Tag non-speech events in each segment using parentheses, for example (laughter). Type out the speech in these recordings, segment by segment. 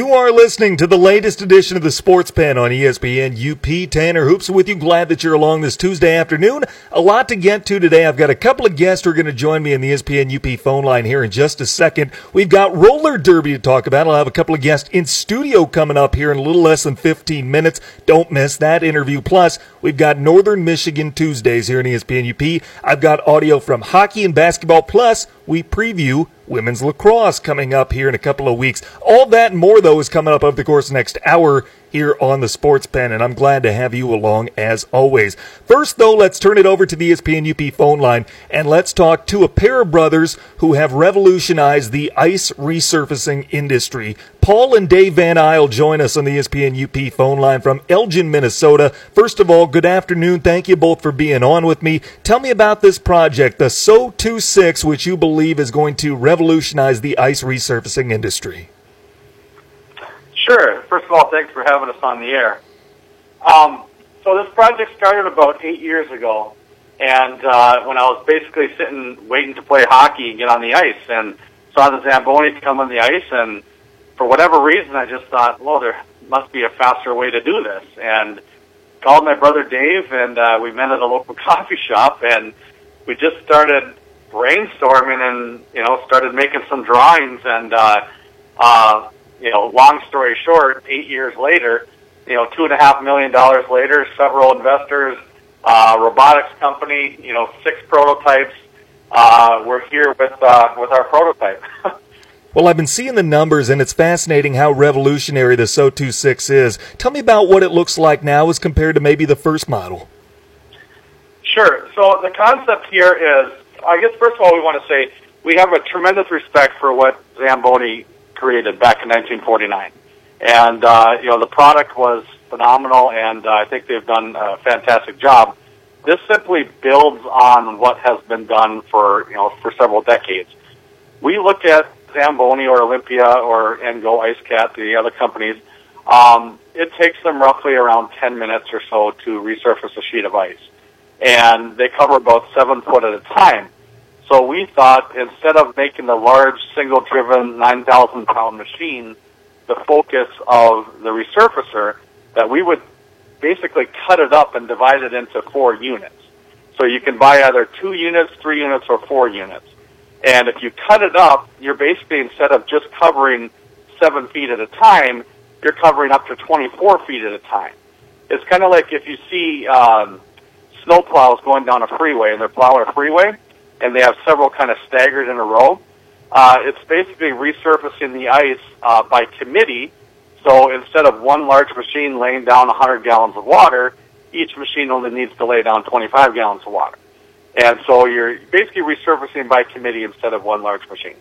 You are listening to the latest edition of the Sports Pen on ESPN UP. Tanner Hoops with you. Glad that you're along this Tuesday afternoon. A lot to get to today. I've got a couple of guests who are going to join me in the ESPN UP phone line here in just a second. We've got roller derby to talk about. I'll have a couple of guests in studio coming up here in a little less than 15 minutes. Don't miss that interview. Plus, we've got Northern Michigan Tuesdays here in ESPN UP. I've got audio from hockey and basketball. Plus, we preview women's lacrosse coming up here in a couple of weeks. All that and more, though, is coming up over the course the next hour here on the Sports Pen, and I'm glad to have you along as always. First, though, let's turn it over to the ESPN UP phone line and let's talk to a pair of brothers who have revolutionized the ice resurfacing industry. Paul and Dave Van Isle join us on the ESPN UP phone line from Elgin, Minnesota. First of all, good afternoon. Thank you both for being on with me. Tell me about this project, the SO 26, which you believe is going to revolutionize the ice resurfacing industry. Sure. First of all, thanks for having us on the air. Um, so this project started about eight years ago, and uh, when I was basically sitting waiting to play hockey and get on the ice, and saw the Zamboni come on the ice, and for whatever reason, I just thought, well, there must be a faster way to do this, and called my brother Dave, and uh, we met at a local (laughs) coffee shop, and we just started brainstorming, and you know, started making some drawings, and uh, uh, you know, long story short, eight years later, you know, two and a half million dollars later, several investors, uh, robotics company, you know, six prototypes. Uh, we're here with uh, with our prototype. (laughs) well, I've been seeing the numbers, and it's fascinating how revolutionary the SO26 is. Tell me about what it looks like now as compared to maybe the first model. Sure. So the concept here is, I guess, first of all, we want to say we have a tremendous respect for what Zamboni created back in 1949. And, uh, you know, the product was phenomenal, and uh, I think they've done a fantastic job. This simply builds on what has been done for, you know, for several decades. We look at Zamboni or Olympia or Engo Ice Cat, the other companies, um, it takes them roughly around 10 minutes or so to resurface a sheet of ice. And they cover about seven foot at a time. So we thought instead of making the large single driven 9,000 pound machine the focus of the resurfacer, that we would basically cut it up and divide it into four units. So you can buy either two units, three units, or four units. And if you cut it up, you're basically, instead of just covering seven feet at a time, you're covering up to 24 feet at a time. It's kind of like if you see um, snowplows going down a freeway and they're plowing a freeway and they have several kind of staggered in a row. Uh, it's basically resurfacing the ice uh, by committee. So instead of one large machine laying down 100 gallons of water, each machine only needs to lay down 25 gallons of water. And so you're basically resurfacing by committee instead of one large machine.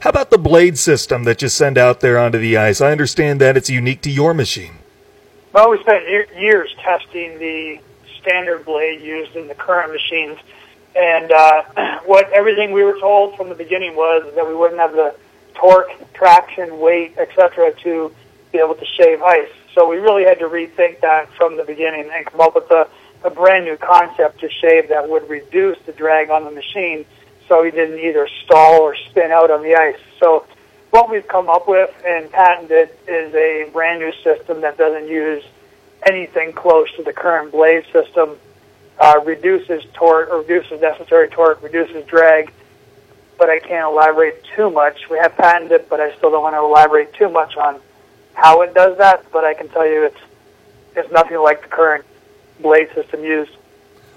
How about the blade system that you send out there onto the ice? I understand that it's unique to your machine. Well, we spent years testing the standard blade used in the current machines and uh, (clears throat) what everything we were told from the beginning was that we wouldn't have the torque, traction, weight, etc., to be able to shave ice. So we really had to rethink that from the beginning and come up with a, a brand new concept to shave that would reduce the drag on the machine so we didn't either stall or spin out on the ice. So what we've come up with and patented is a brand new system that doesn't use anything close to the current blade system uh, reduces torque, or reduces necessary torque, reduces drag, but I can't elaborate too much. We have patented it, but I still don't want to elaborate too much on how it does that, but I can tell you it's, it's nothing like the current blade system used.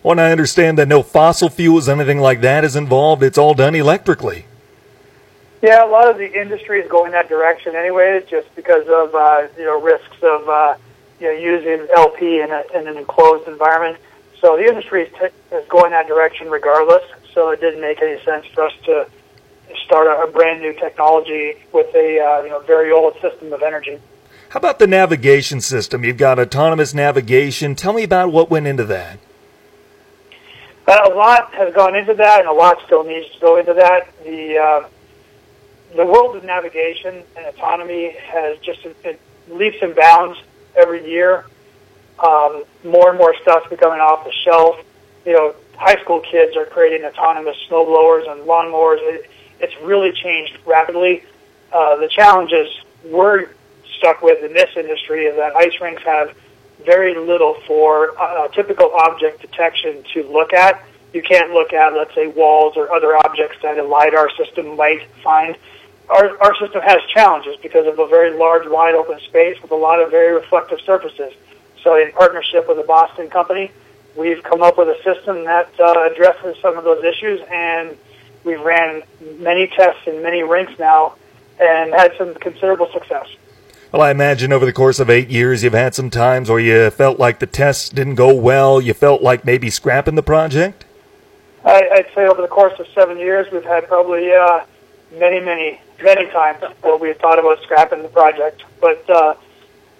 Well, and I understand that no fossil fuels, anything like that is involved. It's all done electrically. Yeah, a lot of the industry is going that direction anyway, just because of uh, you know risks of uh, you know using LP in, a, in an enclosed environment. So the industry is, t- is going that direction regardless. So it didn't make any sense for us to start a, a brand new technology with a uh, you know very old system of energy. How about the navigation system? You've got autonomous navigation. Tell me about what went into that. Uh, a lot has gone into that, and a lot still needs to go into that. The uh, the world of navigation and autonomy has just it leaps and bounds every year. Um, more and more stuff's becoming off the shelf. You know, high school kids are creating autonomous snowblowers and lawnmowers. It, it's really changed rapidly. Uh, the challenges we're stuck with in this industry is that ice rinks have very little for uh, typical object detection to look at. You can't look at, let's say, walls or other objects that a LiDAR system might find. Our, our system has challenges because of a very large, wide open space with a lot of very reflective surfaces. So in partnership with a Boston company, we've come up with a system that uh, addresses some of those issues, and we've ran many tests in many rinks now and had some considerable success. Well, I imagine over the course of eight years, you've had some times where you felt like the tests didn't go well. You felt like maybe scrapping the project. I, I'd say over the course of seven years, we've had probably uh, many, many, many times where we thought about scrapping the project. But uh,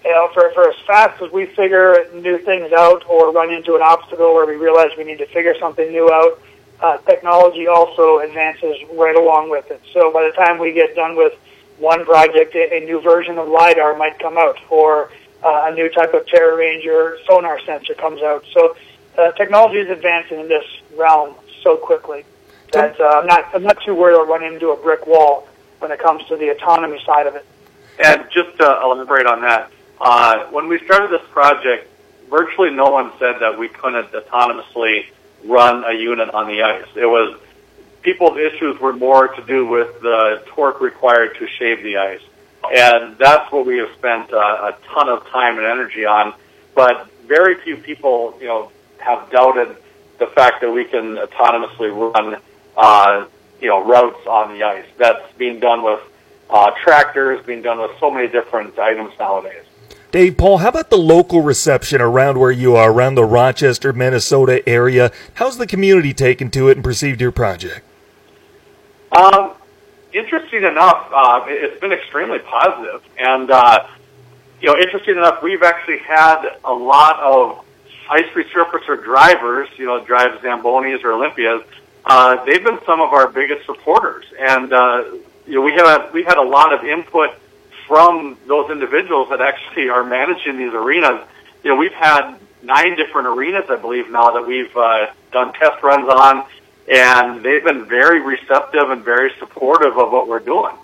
you know, for for as fast as we figure new things out or run into an obstacle where we realize we need to figure something new out, uh, technology also advances right along with it. So by the time we get done with one project, a, new version of LiDAR might come out, or uh, a new type of TeraRanger sonar sensor comes out. So uh, technology is advancing in this realm so quickly that uh, I'm not I'm not too worried about running into a brick wall when it comes to the autonomy side of it. And just to elaborate on that, uh, when we started this project, virtually no one said that we couldn't autonomously run a unit on the ice. It was people's issues were more to do with the torque required to shave the ice. And that's what we have spent uh, a ton of time and energy on. But very few people, you know, have doubted the fact that we can autonomously run, uh, you know, routes on the ice. That's being done with uh, tractors, being done with so many different items nowadays. Dave Paul, how about the local reception around where you are, around the Rochester, Minnesota area? How's the community taken to it and perceived your project? Um, interesting enough, uh, it's been extremely positive, and uh, you know, interesting enough, we've actually had a lot of ice resurfacer drivers, you know, drive Zambonis or Olympias. Uh, they've been some of our biggest supporters, and uh, you know, we had we had a lot of input from those individuals that actually are managing these arenas. You know, we've had nine different arenas, I believe, now that we've uh, done test runs on and they've been very receptive and very supportive of what we're doing.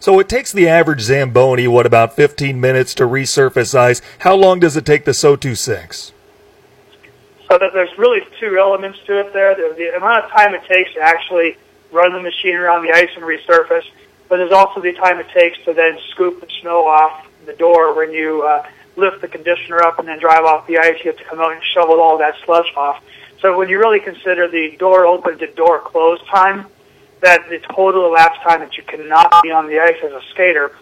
So it takes the average Zamboni, what, about 15 minutes to resurface ice. How long does it take the SO26? So there's really two elements to it there. There's the amount of time it takes to actually run the machine around the ice and resurface, but there's also the time it takes to then scoop the snow off the door when you uh, lift the conditioner up and then drive off the ice. You have to come out and shovel all that slush off. So when you really consider the door open to door close time, that the total elapsed time that you cannot be on the ice as a skater,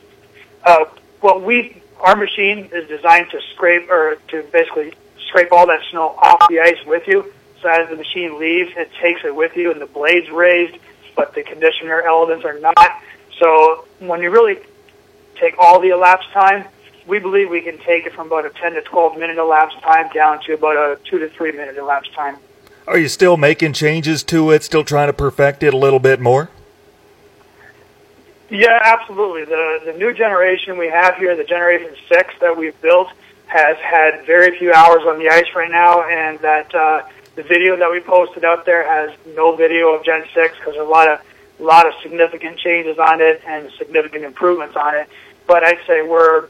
uh, well, we our machine is designed to scrape or to basically scrape all that snow off the ice with you. So as the machine leaves, it takes it with you, and the blade's raised, but the conditioner elements are not. So when you really take all the elapsed time, we believe we can take it from about a 10 to 12 minute elapsed time down to about a 2 to 3 minute elapsed time. Are you still making changes to it, still trying to perfect it a little bit more? Yeah, absolutely. The the new generation we have here, the generation six that we've built, has had very few hours on the ice right now, and that uh, the video that we posted out there has no video of Gen six because a lot of a lot of significant changes on it and significant improvements on it. But I'd say we're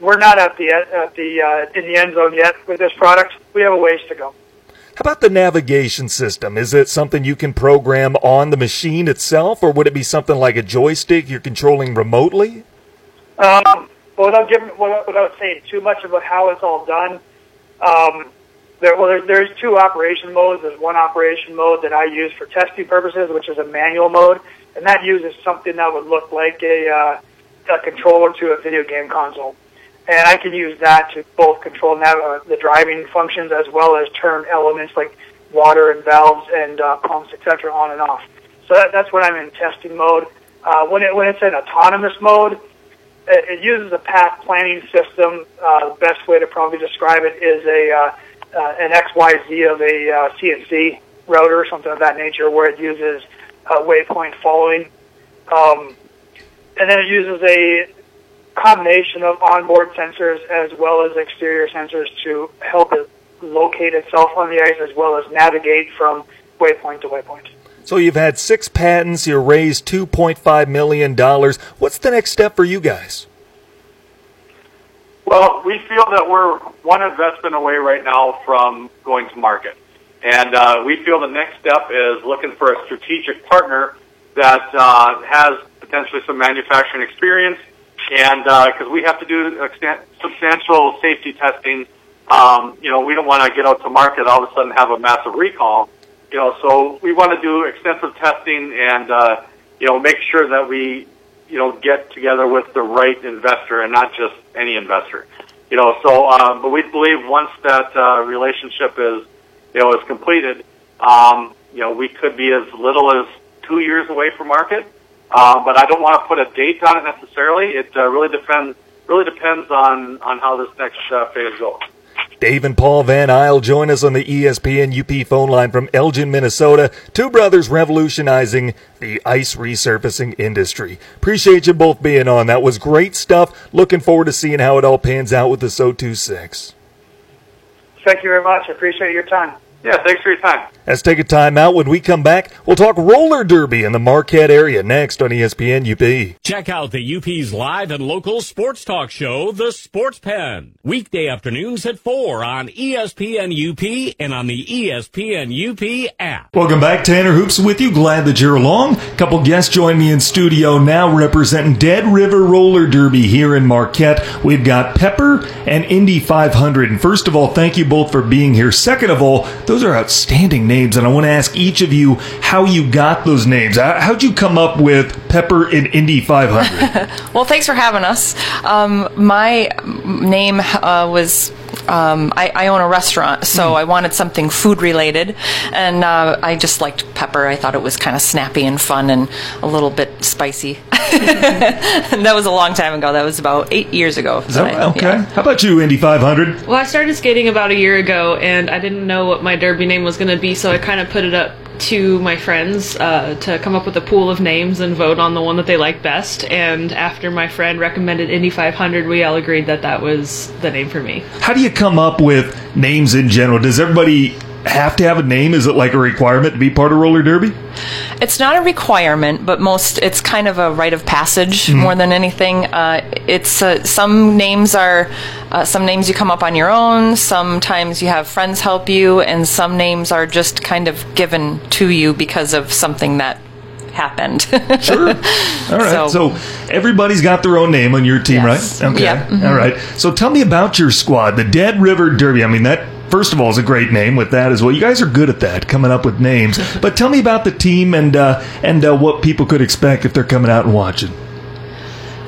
we're not at the at the uh, in the end zone yet with this product. We have a ways to go. How about the navigation system? Is it something you can program on the machine itself, or would it be something like a joystick you're controlling remotely? Um, well, without giving, without saying too much about how it's all done, um, there, well, there, there's two operation modes. There's one operation mode that I use for testing purposes, which is a manual mode, and that uses something that would look like a, uh, a controller to a video game console and I can use that to both control nav- uh, the driving functions as well as turn elements like water and valves and uh, pumps, etc., on and off. So that, that's when I'm in testing mode. Uh, when it when it's in autonomous mode, it, it uses a path planning system. Uh, the best way to probably describe it is a uh, uh, an XYZ of a uh, CNC router or something of that nature, where it uses uh, waypoint following. Um, and then it uses a combination of onboard sensors as well as exterior sensors to help it locate itself on the ice as well as navigate from waypoint to waypoint. So you've had six patents, you raised $2.5 million. What's the next step for you guys? Well, we feel that we're one investment away right now from going to market. And uh, we feel the next step is looking for a strategic partner that uh, has potentially some manufacturing experience. And because uh, we have to do substantial safety testing, um, you know, we don't want to get out to market all of a sudden have a massive recall. You know, so we want to do extensive testing and, uh, you know, make sure that we you know, get together with the right investor and not just any investor. You know, so, um, but we believe once that uh, relationship is, you know, is completed, um, you know, we could be as little as two years away from market. Uh, but I don't want to put a date on it necessarily. It uh, really depends. Really depends on on how this next uh, phase goes. Dave and Paul Van Isle join us on the ESPN UP phone line from Elgin, Minnesota. Two brothers revolutionizing the ice resurfacing industry. Appreciate you both being on. That was great stuff. Looking forward to seeing how it all pans out with the SO26. Thank you very much. I appreciate your time. Yeah, thanks for your time. Let's take a time out. When we come back, we'll talk roller derby in the Marquette area next on ESPN UP. Check out the UP's live and local sports talk show, The Sports Pen. Weekday afternoons at 4 on ESPN UP and on the ESPN UP app. Welcome back. Tanner Hoops with you. Glad that you're along. A couple guests join me in studio now representing Dead River Roller Derby here in Marquette. We've got Pepper and Indy 500. And first of all, thank you both for being here. Second of all, those are outstanding names, and I want to ask each of you how you got those names. How'd you come up with Pepper and Indy 500? (laughs) well, thanks for having us. Um, my name uh, was um, I, I, own a restaurant, so mm. I wanted something food related, and uh, I just liked pepper. I thought it was kind of snappy and fun and a little bit spicy. (laughs) that was a long time ago. That was about eight years ago. That, I, okay. Yeah. How about you, Indy 500? Well, I started skating about a year ago, and I didn't know what my derby name was going to be, so I kind of put it up to my friends uh, to come up with a pool of names and vote on the one that they like best. And after my friend recommended Indy 500, we all agreed that that was the name for me. How do you come up with names in general? Does everybody have to have a name? Is it like a requirement to be part of roller derby? It's not a requirement, but most it's kind of a rite of passage mm-hmm. more than anything. Uh, it's uh, some names are uh, some names you come up on your own. Sometimes you have friends help you, and some names are just kind of given to you because of something that happened. sure. (laughs) All right. So, so, everybody's got their own name on your team, yes. right? Okay. Yep. Mm-hmm. All right. So tell me about your squad, the Dead River Derby. I mean, that first of all is a great name with that as well. You guys are good at that, coming up with names. (laughs) but tell me about the team and uh, and uh, what people could expect if they're coming out and watching.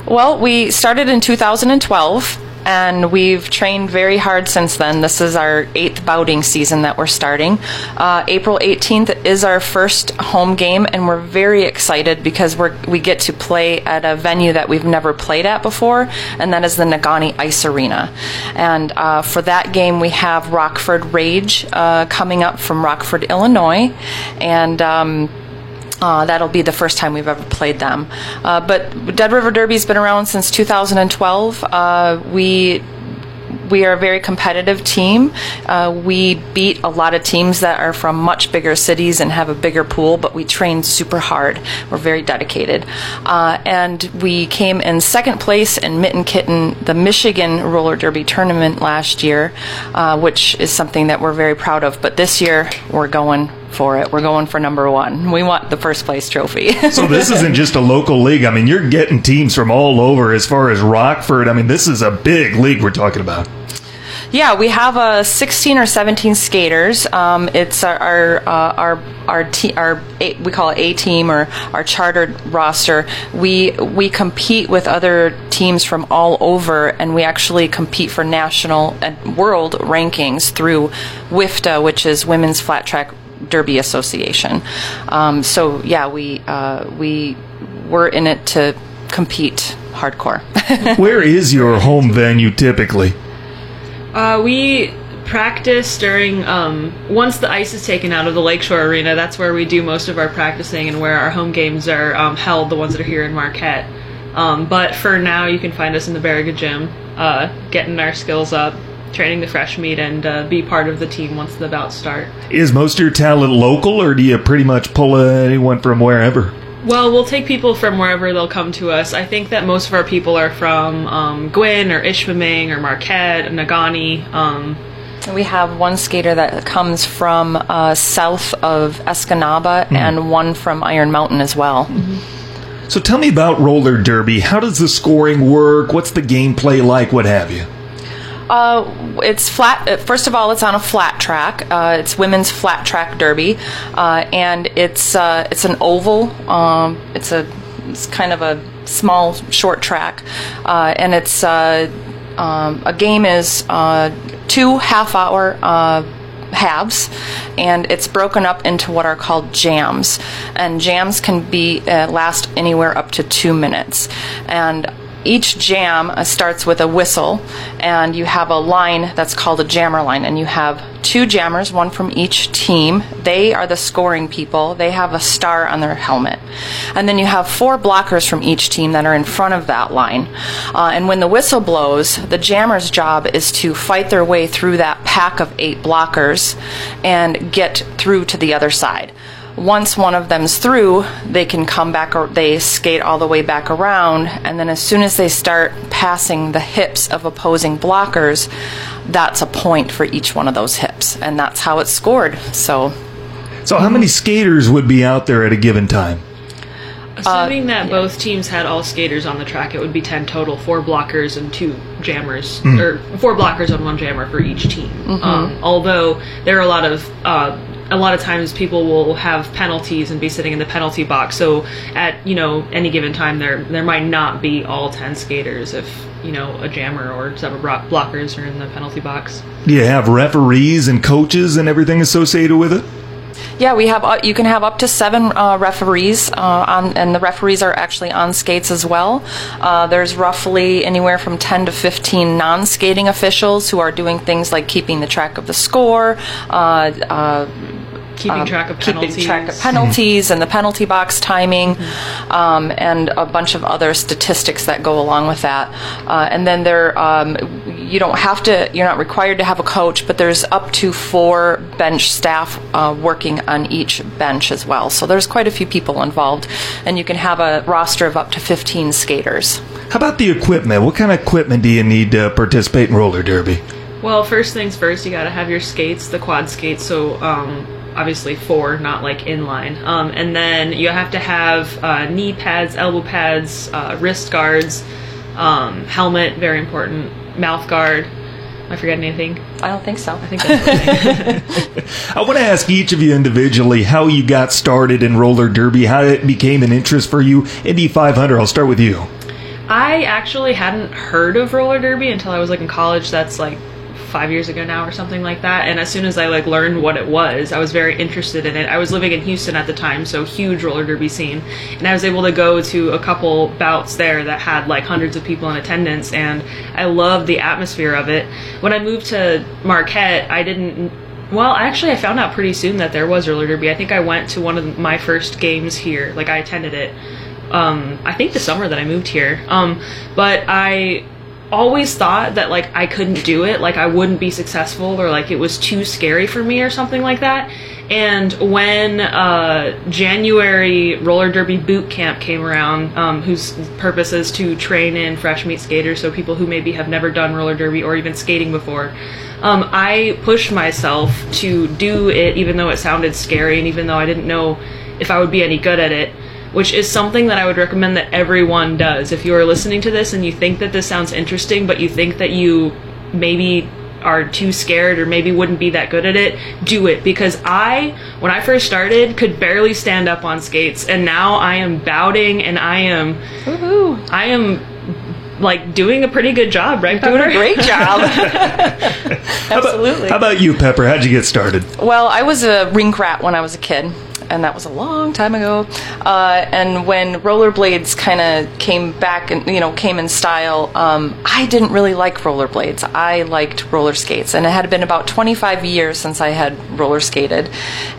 Well, we started in 2012 and we've trained very hard since then. This is our eighth bouting season that we're starting. Uh, April 18th is our first home game, and we're very excited because we're we get to play at a venue that we've never played at before, and that is the Negaunee Ice Arena. And uh, for that game, we have Rockford Rage uh, coming up from Rockford, Illinois, and. Um, uh, that'll be the first time we've ever played them. Uh, but Dead River Derby's been around since 2012. Uh, we we are a very competitive team. Uh, we beat a lot of teams that are from much bigger cities and have a bigger pool, but we train super hard. We're very dedicated. Uh, and we came in second place in Mitten Kitten, the Michigan Roller Derby tournament last year, uh, which is something that we're very proud of. But this year, we're going for it. We're going for number one. We want the first place trophy. (laughs) so this isn't just a local league. I mean, you're getting teams from all over. As far as Rockford, I mean, this is a big league we're talking about. Yeah, we have a 16 or 17 skaters. Um, it's our our uh, our our, te- our a- we call it a team or our chartered roster. We we compete with other teams from all over, and we actually compete for national and world rankings through WFTDA, which is Women's Flat Track Derby Association. Um, so yeah, we uh, we were in it to compete hardcore. (laughs) Where is your home venue typically? Uh, we practice during um, once the ice is taken out of the Lakeshore Arena. That's where we do most of our practicing and where our home games are um, held. The ones that are here in Marquette. Um, but for now, you can find us in the Baraga Gym, uh, getting our skills up, training the fresh meat and uh, be part of the team once the bouts start. Is most of your talent local, or do you pretty much pull anyone from wherever? Well, we'll take people from wherever they'll come to us. I think that most of our people are from um, Gwinn or Ishpeming or Marquette, Negaunee. Um, We have one skater that comes from uh, south of Escanaba and one from Iron Mountain as well. So tell me about roller derby. How does the scoring work? What's the gameplay like? What have you? Uh, it's flat. uh, First of all, it's on a flat track. Uh, it's women's flat track derby, uh, and it's uh, it's an oval. Um, it's a it's kind of a small short track, uh, and it's um, a game is two half hour. Halves and it's broken up into what are called jams and jams can be uh, last anywhere up to two minutes and each jam uh, starts with a whistle and you have a line that's called a jammer line and you have two jammers one from each team. They are the scoring people. They have a star on their helmet. And then you have four blockers from each team that are in front of that line. Uh, and when the whistle blows the jammer's job is to fight their way through that pack of eight blockers and get through to the other side once one of them's through, they can come back or they skate all the way back around. And then as soon as they start passing the hips of opposing blockers, that's a point for each one of those hips. And that's how it's scored. So So how many skaters would be out there at a given time? assuming that both teams had all skaters on the track, it would be 10 total four blockers and two jammers, or four blockers and one jammer for each team. Um, although there are a lot of. Uh, a lot of times people will have penalties and be sitting in the penalty box. So at you know any given time there there might not be all ten skaters if you know a jammer or several bro- blockers are in the penalty box. Do you have referees and coaches and everything associated with it? Yeah, we have. Uh, you can have up to seven uh, referees, uh, on, and the referees are actually on skates as well. Uh, there's roughly anywhere from 10 to 15 non-skating officials who are doing things like keeping the track of the score, uh, uh, Keeping track of penalties. Um, keeping track of penalties and the penalty box timing, um, and a bunch of other statistics that go along with that. Uh, and then there, um, you don't have to, you're not required to have a coach, but there's up to four bench staff uh, working on each bench as well. So there's quite a few people involved, and you can have a roster of up to 15 skaters. How about the equipment? What kind of equipment do you need to participate in roller derby? Well, first things first, you got to have your skates, the quad skates. So, um, obviously four, not like inline. Um, and then you have to have uh, knee pads, elbow pads, uh, wrist guards, um, helmet, very important, mouth guard. Am I forgetting anything? I don't think so. I think that's. (laughs) I want to ask each of you individually how you got started in roller derby, how it became an interest for you. Indy 500, I'll start with you. I actually hadn't heard of roller derby until I was like in college. That's like five years ago now or something like that. And as soon as I like learned what it was, I was very interested in it. I was living in Houston at the time, so huge roller derby scene, and I was able to go to a couple bouts there that had like hundreds of people in attendance, and I loved the atmosphere of it. When I moved to Marquette, I didn't. Well, actually, I found out pretty soon that there was roller derby. I think I went to one of my first games here. Like I attended it. Um, I think the summer that I moved here. Um, but I always thought that like I couldn't do it, like I wouldn't be successful or like it was too scary for me or something like that. And when uh, January roller derby boot camp came around, um, whose purpose is to train in fresh meat skaters, so people who maybe have never done roller derby or even skating before, um, I pushed myself to do it, even though it sounded scary and even though I didn't know if I would be any good at it which is something that I would recommend that everyone does. If you are listening to this and you think that this sounds interesting, but you think that you maybe are too scared or maybe wouldn't be that good at it, do it. Because I, when I first started, could barely stand up on skates, and now I am bouting and I am, Woohoo! I am like doing a pretty good job, right? Doing a great job. (laughs) Absolutely. How about you, Pepper? How'd you get started? Well, I was a rink rat when I was a kid, and that was a long time ago. Uh, and when rollerblades kind of came back and you know came in style, um, I didn't really like rollerblades. I liked roller skates, and it had been about 25 years since I had roller skated.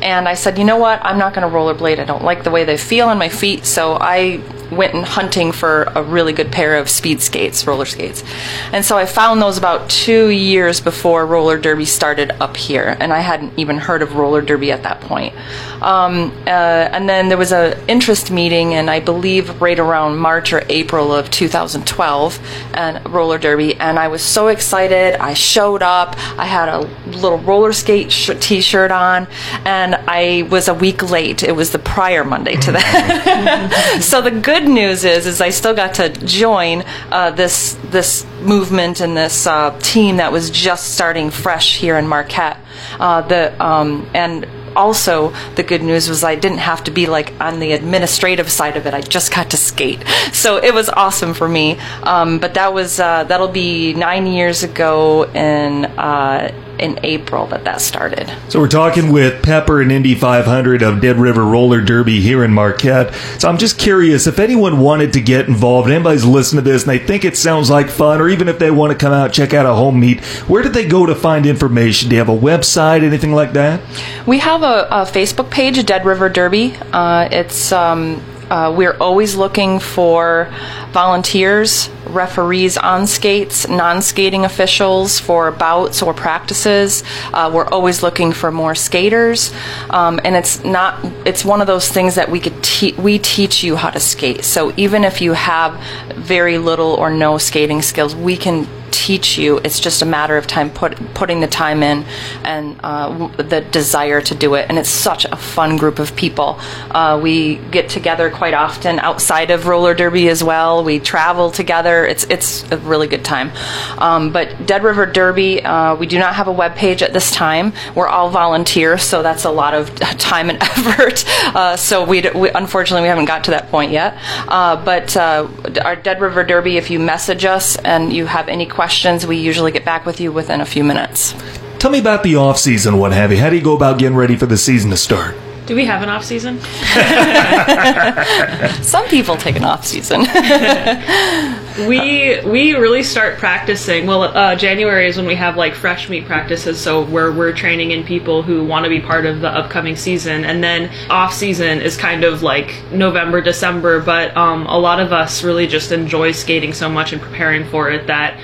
And I said, you know what? I'm not going to rollerblade. I don't like the way they feel on my feet, so I went and hunting for a really good pair of speed skates, roller skates. And so I found those about two years before roller derby started up here, and I hadn't even heard of roller derby at that point. Um, uh, and then there was a interest meeting, and I believe right around March or April of 2012, and roller derby, and I was so excited. I showed up. I had a little roller skate sh- t-shirt on, and I was a week late. It was the prior Monday to that. (laughs) so the good news is, is I still got to join uh, this this movement and this uh, team that was just starting fresh here in Marquette. Uh, the um, and also the good news was I didn't have to be like on the administrative side of it. I just got to skate, (laughs) so it was awesome for me. Um, but that was uh, that'll be nine years ago in uh, in April that that started. So we're talking with Pepper and Indy 500 of Dead River Roller Derby here in Marquette. So I'm just curious if anyone wanted to get involved, anybody's listening to this and they think it sounds like fun, or even if they want to come out check out a home meet, where did they go to find information? Do you have a website, anything like that? We have a, a Facebook page, Dead River Derby. Uh, it's um, uh, we're always looking for volunteers, referees on skates, non skating officials for bouts or practices. Uh, we're always looking for more skaters. Um, and it's not, it's one of those things that we could te- we teach you how to skate. So even if you have very little or no skating skills, we can teach you. It's just a matter of time put, putting the time in and uh, the desire to do it. And it's such a fun group of people. Uh, we get together quite often outside of roller derby as well. We travel together. It's it's a really good time. Um, but Dead River Derby, uh, we do not have a web page at this time. We're all volunteers, so that's a lot of (laughs) time and effort. (laughs) Uh, so we, unfortunately we haven't got to that point yet. Uh, but uh, our Dead River Derby, if you message us and you have any questions, we usually get back with you within a few minutes. Tell me about the off season, what have you. How do you go about getting ready for the season to start? Do we have an off season? (laughs) Some people take an off season. (laughs) we we really start practicing. Well, uh, January is when we have like fresh meat practices, so where we're training in people who want to be part of the upcoming season, and then off season is kind of like November, December. But um, a lot of us really just enjoy skating so much and preparing for it that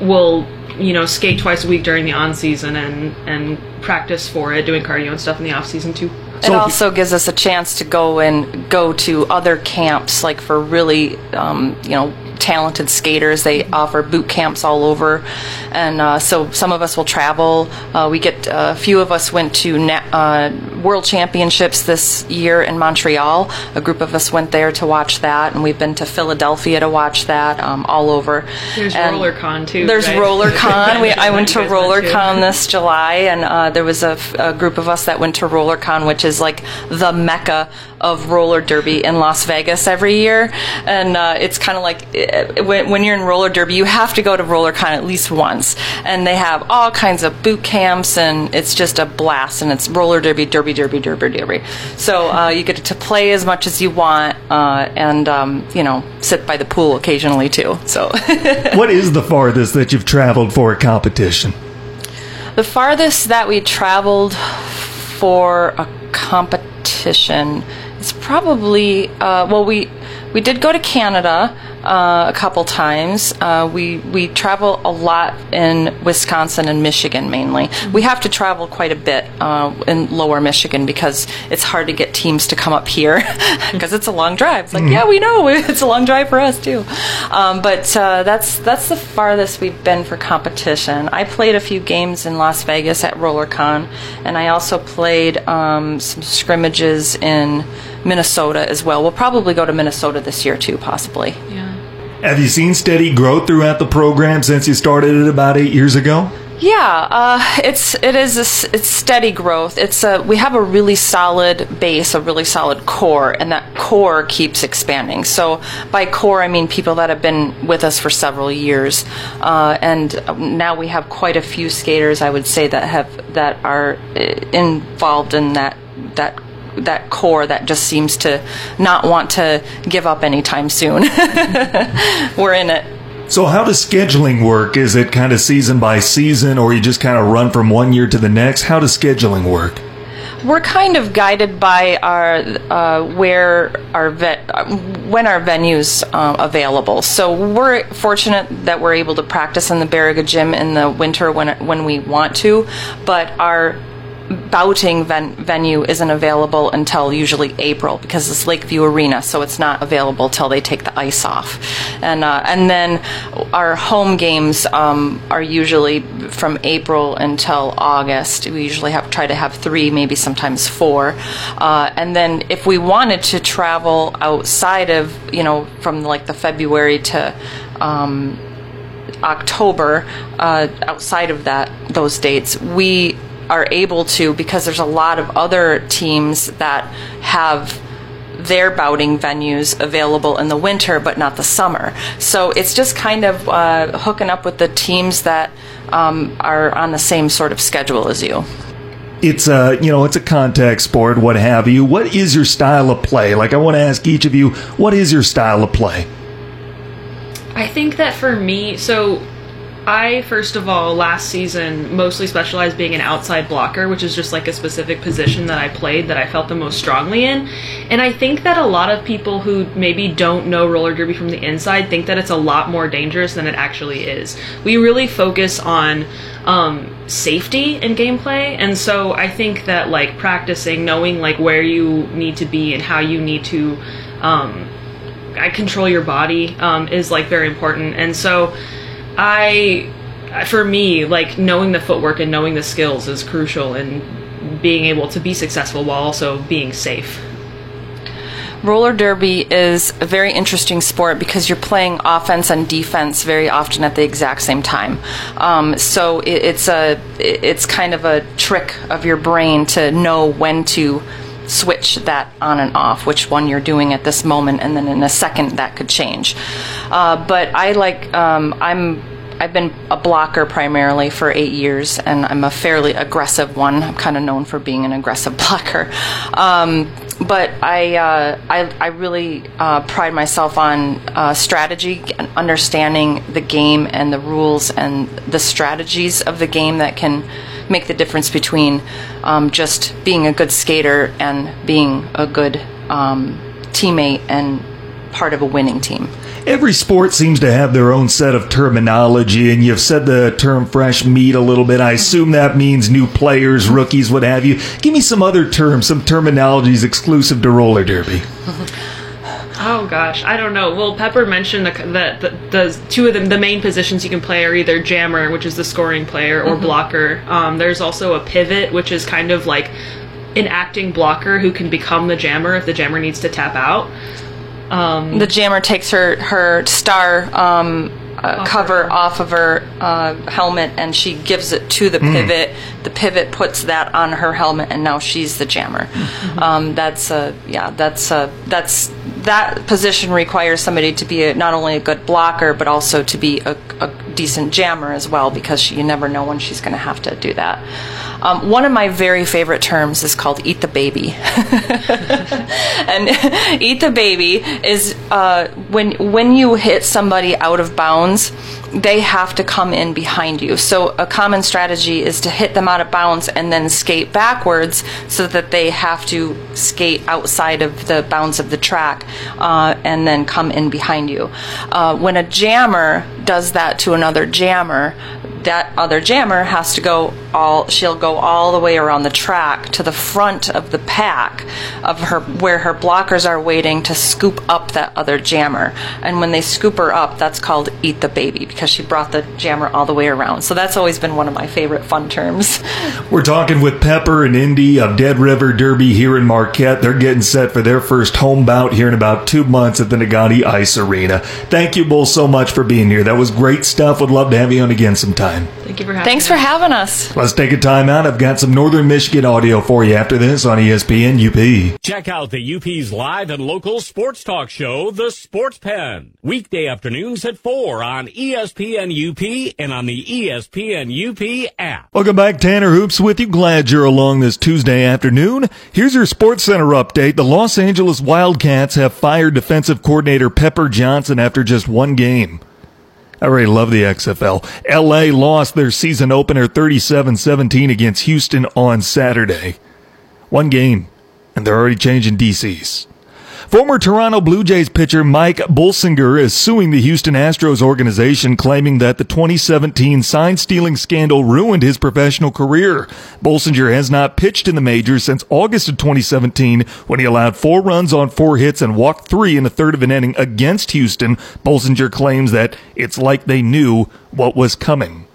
we'll you know skate twice a week during the on season and and practice for it, doing cardio and stuff in the off season too. It also gives us a chance to go and go to other camps, like for really, um, you know, talented skaters. They offer boot camps all over, and uh, so some of us will travel. Uh, we get a few of us went to na- uh, World Championships this year in Montreal. A group of us went there to watch that, and we've been to Philadelphia to watch that. Um, all over. There's And RollerCon too. There's right? RollerCon. (laughs) We, I went to went to. RollerCon this July, and uh, there was a, f- a group of us that went to RollerCon, which is like the mecca of roller derby in Las Vegas every year. And uh, it's kind of like uh, when, when you're in roller derby, you have to go to RollerCon at least once. And they have all kinds of boot camps, and it's just a blast. And it's roller derby, derby, derby, derby, derby. So uh, you get to play as much as you want, uh, and um, you know, sit by the pool occasionally too. So. (laughs) what is the farthest that you've traveled for a competition? The farthest that we traveled for a competition is probably uh, well we we did go to Canada uh, a couple times. Uh, we we travel a lot in Wisconsin and Michigan mainly. We have to travel quite a bit uh, in Lower Michigan because it's hard to get teams to come up here (laughs) because it's a long drive. It's like yeah, we know (laughs) it's a long drive for us too. Um, but uh, that's that's the farthest we've been for competition. I played a few games in Las Vegas at RollerCon, and I also played um, some scrimmages in Minnesota as well. We'll probably go to Minnesota this year too, possibly. Yeah. Have you seen steady growth throughout the program since you started it about eight years ago? Yeah, uh, it's it is a s it's steady growth. It's a we have a really solid base, a really solid core, and that core keeps expanding. So by core, I mean people that have been with us for several years, uh, and now we have quite a few skaters. I would say that have that are uh, involved in that that that core that just seems to not want to give up anytime soon. (laughs) We're in it. So, how does scheduling work? Is it kind of season by season, or you just kind of run from one year to the next? How does scheduling work? We're kind of guided by our uh, where our ve- when our venues uh, available. So we're fortunate that we're able to practice in the Baraga Gym in the winter when when we want to, but our bouting ven- venue isn't available until usually April because it's Lakeview Arena, so it's not available till they take the ice off. And uh, and then our home games um, are usually from April until August. We usually have try to have three, maybe sometimes four. Uh, and then if we wanted to travel outside of you know from like the February to um, October, uh, outside of that those dates, we are able to because there's a lot of other teams that have their bouting venues available in the winter but not the summer. So it's just kind of uh, hooking up with the teams that um, are on the same sort of schedule as you. It's a you know it's a contact sport, what have you. What is your style of play? Like I want to ask each of you, what is your style of play? I think that for me, so I, first of all, last season mostly specialized being an outside blocker, which is just like a specific position that I played that I felt the most strongly in. And I think that a lot of people who maybe don't know roller derby from the inside think that it's a lot more dangerous than it actually is. We really focus on um, safety in gameplay, and so I think that like practicing, knowing like where you need to be and how you need to um, I control your body um, is like very important. And so I, for me, like knowing the footwork and knowing the skills is crucial in being able to be successful while also being safe. Roller derby is a very interesting sport because you're playing offense and defense very often at the exact same time. Um, so it, it's a it's kind of a trick of your brain to know when to switch that on and off, which one you're doing at this moment, and then in a second that could change. Uh, but I like um, I'm I've been a blocker primarily for eight years, and I'm a fairly aggressive one. I'm kind of known for being an aggressive (laughs) blocker. Um, but I, uh, I, I, really uh, pride myself on uh, strategy and understanding the game and the rules and the strategies of the game that can make the difference between um, just being a good skater and being a good um, teammate and part of a winning team. Every sport seems to have their own set of terminology, and you've said the term fresh meat a little bit. I assume that means new players, rookies, what have you. Give me some other terms, some terminologies exclusive to roller derby. (laughs) Oh gosh, I don't know. Well, Pepper mentioned that the, the, the, two of them, the main positions you can play are either jammer, which is the scoring player, or mm-hmm. blocker. Um, there's also a pivot, which is kind of like an acting blocker who can become the jammer if the jammer needs to tap out. Um, the jammer takes her her star um, uh, cover off of her uh, helmet and she gives it to the mm. pivot. The pivot puts that on her helmet, and now she's the jammer. Mm-hmm. Um, that's a yeah. That's a that's that position requires somebody to be a, not only a good blocker but also to be a, a decent jammer as well because she, you never know when she's going to have to do that. Um, one of my very favorite terms is called "eat the baby," (laughs) and (laughs) "eat the baby" is uh, when when you hit somebody out of bounds they have to come in behind you. So a common strategy is to hit them out of bounds and then skate backwards so that they have to skate outside of the bounds of the track uh, and then come in behind you. Uh, when a jammer does that to another jammer, that other jammer has to go all she'll go all the way around the track to the front of the pack of her where her blockers are waiting to scoop up that other jammer and when they scoop her up that's called eat the baby because she brought the jammer all the way around so that's always been one of my favorite fun terms (laughs) we're talking with pepper and indy of dead river derby here in marquette they're getting set for their first home bout here in about two months at the negaunee ice arena thank you both so much for being here that was great stuff would love to have you on again sometime. Thank you for having Thanks us. for having us. Let's take a time out. I've got some Northern Michigan audio for you after this on ESPN UP. Check out the UP's live and local sports talk show, The Sports Pen. Weekday afternoons at 4 on ESPN UP and on the ESPN UP app. Welcome back. Tanner Hoops with you. Glad you're along this Tuesday afternoon. Here's your Sports Center update. The Los Angeles Wildcats have fired defensive coordinator Pepper Johnson after just one game. I really love the XFL. LA lost their season opener 37 17 against Houston on Saturday. One game, and they're already changing DCs. Former Toronto Blue Jays pitcher Mike Bolsinger is suing the Houston Astros organization, claiming that the 2017 sign stealing scandal ruined his professional career. Bolsinger has not pitched in the majors since August of 2017 when he allowed four runs on four hits and walked three in a third of an inning against Houston. Bolsinger claims that it's like they knew what was coming.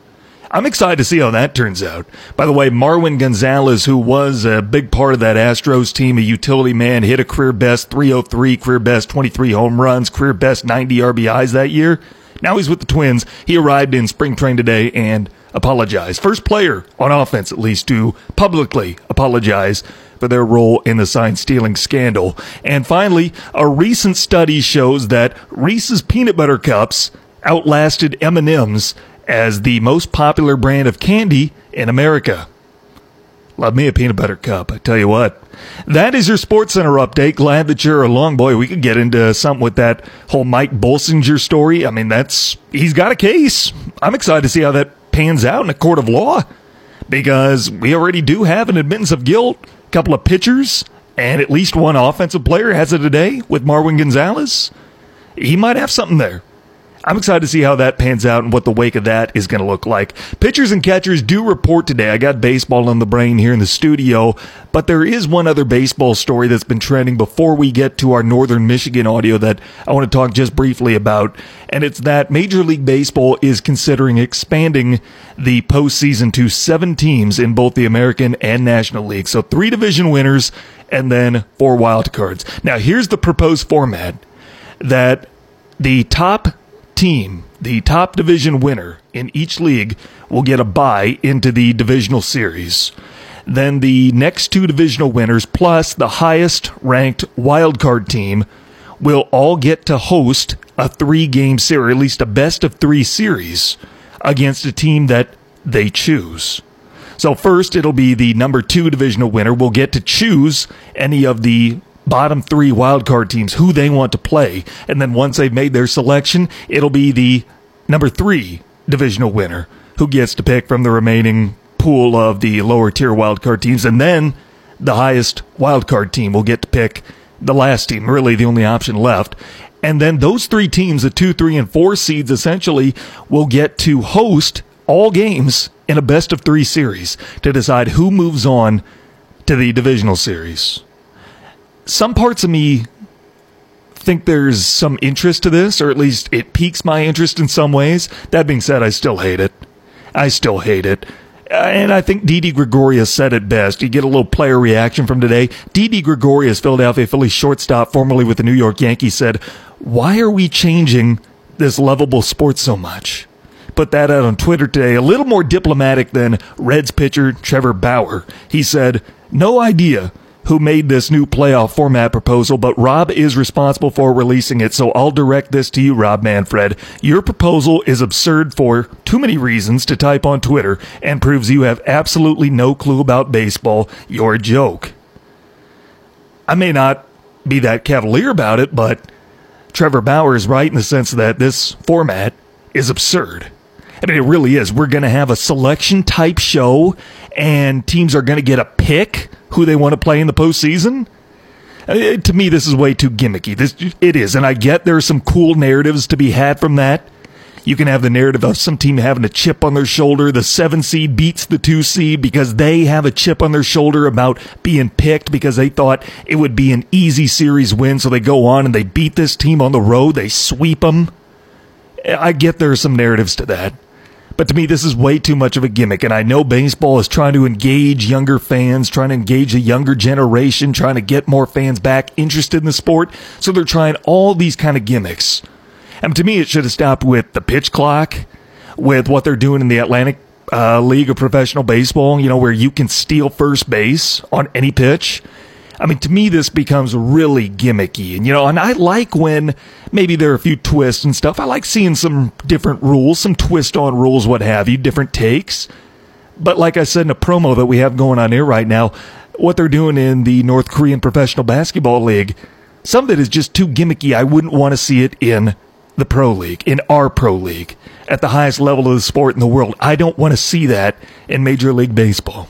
I'm excited to see how that turns out. By the way, Marwin Gonzalez, who was a big part of that Astros team, a utility man, hit a career best 303, career best 23 home runs, career best 90 RBIs that year. Now he's with the Twins. He arrived in spring training today and apologized. First player on offense, at least, to publicly apologize for their role in the sign stealing scandal. And finally, a recent study shows that Reese's peanut butter cups outlasted M&M's as the most popular brand of candy in America. Love me a peanut butter cup, I tell you what. That is your Sports Center update. Glad that you're along. Boy, we could get into something with that whole Mike Bolsinger story. I mean, that's, he's got a case. I'm excited to see how that pans out in a court of law because we already do have an admittance of guilt. A couple of pitchers and at least one offensive player has it today with Marwin Gonzalez. He might have something there. I'm excited to see how that pans out and what the wake of that is going to look like. Pitchers and catchers do report today. I got baseball on the brain here in the studio, but there is one other baseball story that's been trending before we get to our Northern Michigan audio that I want to talk just briefly about. And it's that Major League Baseball is considering expanding the postseason to seven teams in both the American and National League. So three division winners and then four wild cards. Now, here's the proposed format that the top team, the top division winner in each league, will get a bye into the divisional series. Then the next two divisional winners, plus the highest ranked wildcard team, will all get to host a three game series, at least a best of three series, against a team that they choose. So, first, it'll be the number two divisional winner will get to choose any of the bottom three wildcard teams who they want to play. And then once they've made their selection, it'll be the number three divisional winner who gets to pick from the remaining pool of the lower tier wildcard teams. And then the highest wildcard team will get to pick the last team, really the only option left. And then those three teams, the two, three, and four seeds, essentially will get to host all games in a best of three series to decide who moves on to the divisional series some parts of me think there's some interest to this, or at least it piques my interest in some ways. That being said, I still hate it. I still hate it. Uh, and I think Didi Gregorius said it best. You get a little player reaction from today. Didi Gregorius, Philadelphia Phillies shortstop, formerly with the New York Yankees, said, Why are we changing this lovable sport so much? Put that out on Twitter today, a little more diplomatic than Reds pitcher Trevor Bauer. He said, No idea who made this new playoff format proposal, but Rob is responsible for releasing it, so I'll direct this to you, Rob Manfred. Your proposal is absurd for too many reasons to type on Twitter and proves you have absolutely no clue about baseball. You're a joke. I may not be that cavalier about it, but Trevor Bauer is right in the sense that this format is absurd. I mean, it really is. We're going to have a selection type show, and teams are going to get a pick who they want to play in the postseason. Uh, to me, this is way too gimmicky. This it is, and I get there are some cool narratives to be had from that. You can have the narrative of some team having a chip on their shoulder. The seven seed beats the two seed because they have a chip on their shoulder about being picked because they thought it would be an easy series win. So they go on and they beat this team on the road. They sweep them. I get there are some narratives to that. But to me, this is way too much of a gimmick. And I know baseball is trying to engage younger fans, trying to engage a younger generation, trying to get more fans back interested in the sport. So they're trying all these kind of gimmicks. And to me, it should have stopped with the pitch clock, with what they're doing in the Atlantic uh, League of Professional Baseball, you know, where you can steal first base on any pitch. I mean, to me, this becomes really gimmicky. And, you know, and I like when maybe there are a few twists and stuff. I like seeing some different rules, some twist on rules, what have you, different takes. But like I said in a promo that we have going on here right now, what they're doing in the North Korean Professional Basketball League, some of it is just too gimmicky. I wouldn't want to see it in the pro league, in our pro league, at the highest level of the sport in the world. I don't want to see that in Major League Baseball.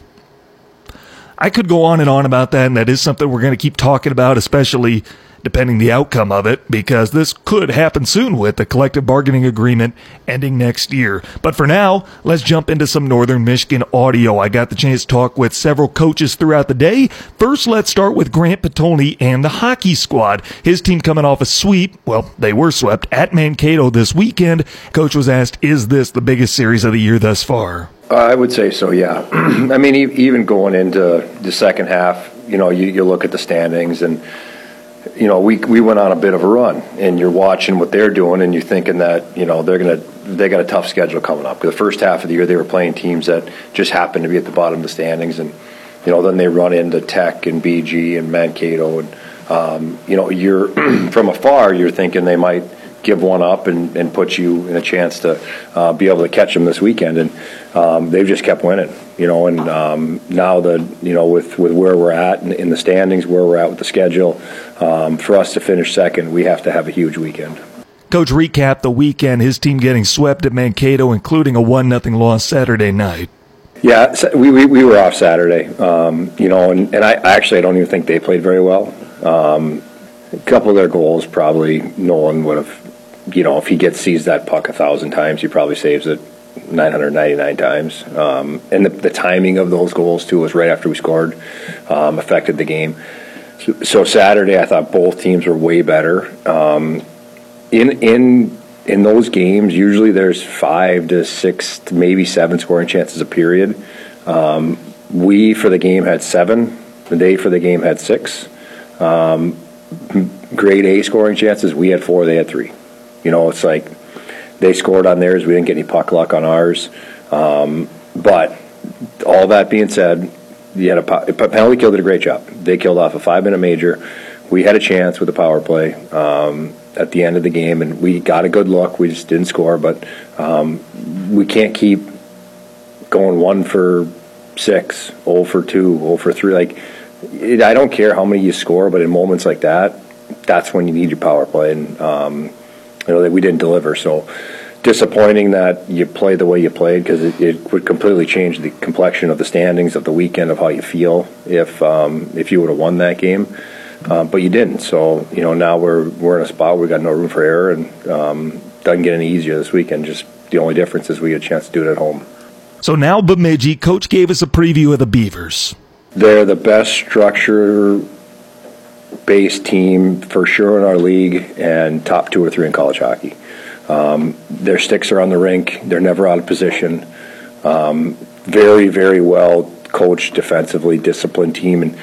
I could go on and on about that, and that is something we're going to keep talking about, especially depending the outcome of it, because this could happen soon with the collective bargaining agreement ending next year. But for now, let's jump into some Northern Michigan audio. I got the chance to talk with several coaches throughout the day. First, let's start with Grant Potulny and the hockey squad. His team coming off a sweep. Well, they were swept at Mankato this weekend. Coach was asked, is this the biggest series of the year thus far? I would say so, yeah. (clears throat) I mean, even going into the second half, you know, you, you look at the standings and you know, we we went on a bit of a run, and you're watching what they're doing, and you're thinking that you know they're gonna they got a tough schedule coming up. The first half of the year they were playing teams that just happened to be at the bottom of the standings, and you know then they run into Tech and BG and Mankato, and um, you know you're (clears throat) from afar you're thinking they might give one up and, and put you in a chance to uh, be able to catch them this weekend. And um, they've just kept winning, you know. And um, now the you know with, with where we're at in, in, the standings, where we're at with the schedule, um, for us to finish second, we have to have a huge weekend. Coach recap the weekend. His team getting swept at Mankato, including a one nothing loss Saturday night. Yeah, we, we, we were off Saturday, um, you know, and, and I actually I don't even think they played very well. Um, a couple of their goals probably Nolan would have you know, if he gets sees that puck a thousand times, he probably saves it 999 times. Um, and the, the, timing of those goals too was right after we scored, um, affected the game. So, so, Saturday, I thought both teams were way better. Um, in in in those games, usually there's five to six, maybe seven scoring chances a period. Um, we for the game had seven. They for the game had six. Um, grade A scoring chances, we had four. They had three. You know, it's like they scored on theirs. We didn't get any puck luck on ours. Um, but all that being said, you had a penalty kill did a great job. They killed off a five minute major. We had a chance with the power play um, at the end of the game, and we got a good look. We just didn't score, but um, we can't keep going one for six, 0 for two, 0 for three. Like, it, I don't care how many you score, but in moments like that, that's when you need your power play. And um, you know that we didn't deliver. So disappointing that you played the way you played because it, it, would completely change the complexion of the standings of the weekend of how you feel if um, if you would have won that game. Um, but you didn't. So you know now we're we're in a spot where we got no room for error and um, doesn't get any easier this weekend. Just the only difference is we had a chance to do it at home. So now Bemidji, coach gave us a preview of the Beavers. They're the best structure based team for sure in our league and top two or three in college hockey. Um, their sticks are on the rink. They're never out of position. Um, very, very well coached defensively, disciplined team. And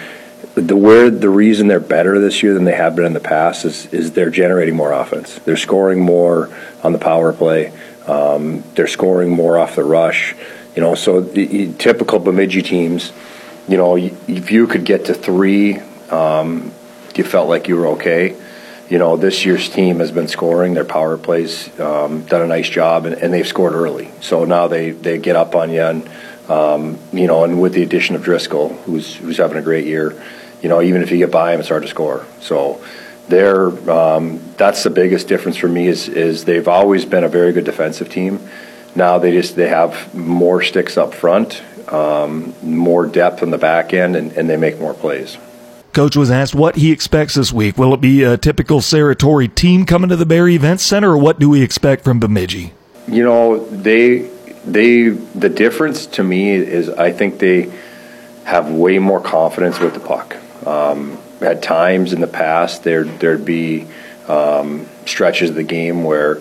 the where the reason they're better this year than they have been in the past is is they're generating more offense. They're scoring more on the power play. Um, they're scoring more off the rush. You know, so the, typical Bemidji teams, you know, if you could get to three um, you felt like you were okay. You know, this year's team has been scoring. Their power plays um, done a nice job, and, and, they've scored early. So now they, they get up on you, and um, you know, and with the addition of Driscoll, who's who's having a great year, you know, even if you get by him, it's hard to score. So they're um, that's the biggest difference for me is is they've always been a very good defensive team. Now they just they have more sticks up front, um, more depth on the back end, and, and they make more plays. Coach was asked what he expects this week. Will it be a typical Serratore team coming to the Berry Event Center, or what do we expect from Bemidji? You know, they they the difference to me is I think they have way more confidence with the puck. Um, at times in the past, there there'd be um, stretches of the game where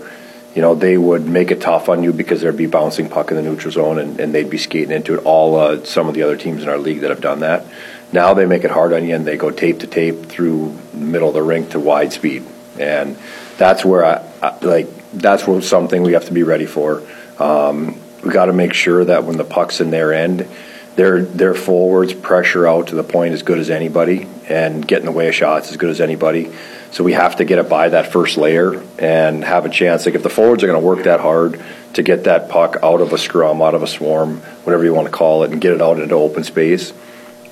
you know they would make it tough on you because there'd be bouncing puck in the neutral zone and, and they'd be skating into it. All uh, some of the other teams in our league that have done that. Now they make it hard on you and they go tape to tape through the middle of the rink to wide speed, and that's where I, I like that's where something we have to be ready for. Um, we got to make sure that when the puck's in their end, their their forwards pressure out to the point as good as anybody and get in the way of shots as good as anybody. So we have to get it by that first layer and have a chance. Like if the forwards are going to work that hard to get that puck out of a scrum, out of a swarm, whatever you want to call it, and get it out into open space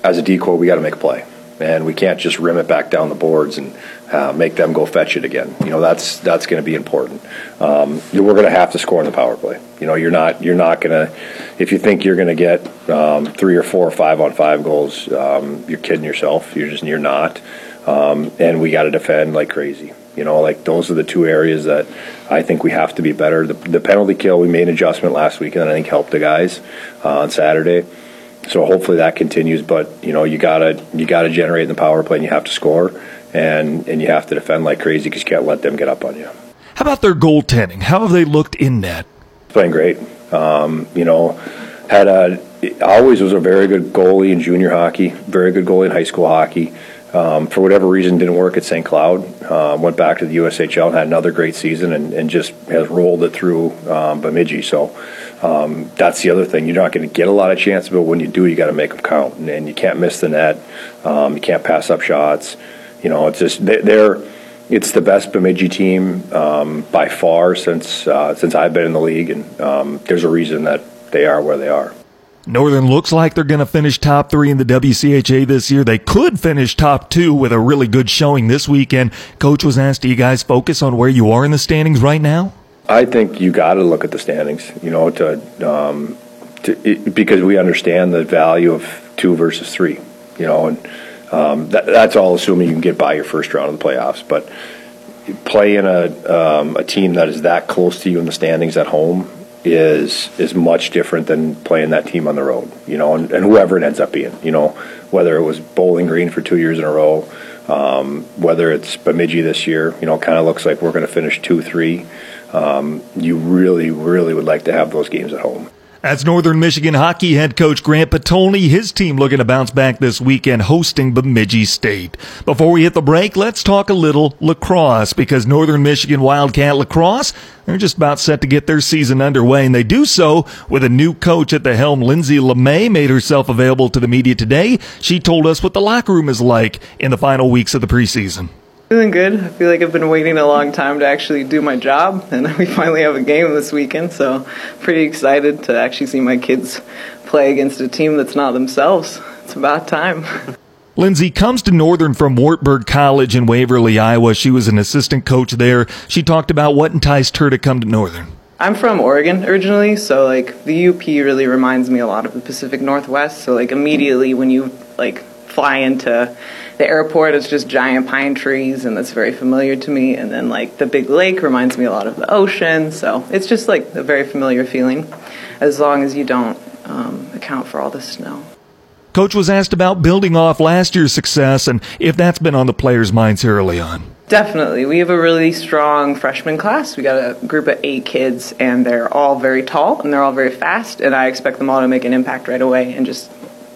as a decoy, we got to make a play, and we can't just rim it back down the boards. And uh, make them go fetch it again. You know, that's that's going to be important. Um, we're going to have to score in the power play. You know, you're not you're not going to if you think you're going to get um, three or four or five on five goals, um, you're kidding yourself. You're just you're not. Um, and we got to defend like crazy. You know, like those are the two areas that I think we have to be better. The, the penalty kill, we made an adjustment last week, and I think helped the guys uh, on Saturday. So hopefully that continues. But you know, you gotta you gotta generate in the power play, and you have to score, and and you have to defend like crazy because you can't let them get up on you. How about their goaltending? How have they looked in net? Playing great. Um, you know, had a always was a very good goalie in junior hockey, very good goalie in high school hockey. Um, for whatever reason, didn't work at St. Cloud. Uh, went back to the USHL and had another great season, and, and just has rolled it through um, Bemidji. So um, that's the other thing. You're not going to get a lot of chances, but when you do, you got to make them count, and, and, you can't miss the net. Um, you can't pass up shots. You know, it's just they're. It's the best Bemidji team um, by far since uh, since I've been in the league, and there's a reason that they are where they are. Northern looks like they're going to finish top three in the WCHA this year. They could finish top two with a really good showing this weekend. Coach was asked, do you guys focus on where you are in the standings right now? I think you got to look at the standings, you know, to, um, to it, because we understand the value of two versus three, you know, and um, that, that's all assuming you can get by your first round of the playoffs. But playing a, um, a team that is that close to you in the standings at home is is much different than playing that team on the road, you know, and, and whoever it ends up being, you know, whether it was Bowling Green for two years in a row, um, whether it's Bemidji this year, you know, kind of looks like we're going to finish two, three. Um, you really, really would like to have those games at home. That's Northern Michigan hockey head coach Grant Potulny, His team looking to bounce back this weekend hosting Bemidji State. Before we hit the break, let's talk a little lacrosse because Northern Michigan Wildcat lacrosse, they're just about set to get their season underway and they do so with a new coach at the helm. Lindsay LeMay made herself available to the media today. She told us what the locker room is like in the final weeks of the preseason. Feeling good. I feel like I've been waiting a long time to actually do my job, and (laughs) we finally have a game this weekend, so pretty excited to actually see my kids play against a team that's not themselves. It's about time. (laughs) Lindsay comes to Northern from Wartburg College in Waverly, Iowa. She was an assistant coach there. She talked about what enticed her to come to Northern. I'm from Oregon originally, so like the UP really reminds me a lot of the Pacific Northwest. So like immediately when you like fly into the airport is just giant pine trees, and that's very familiar to me. And then like the big lake reminds me a lot of the ocean, so it's just like a very familiar feeling, as long as you don't um, account for all the snow. Coach was asked about building off last year's success and if that's been on the players' minds here early on. Definitely. We have a really strong freshman class. We got a group of eight kids, and they're all very tall and they're all very fast, and I expect them all to make an impact right away and just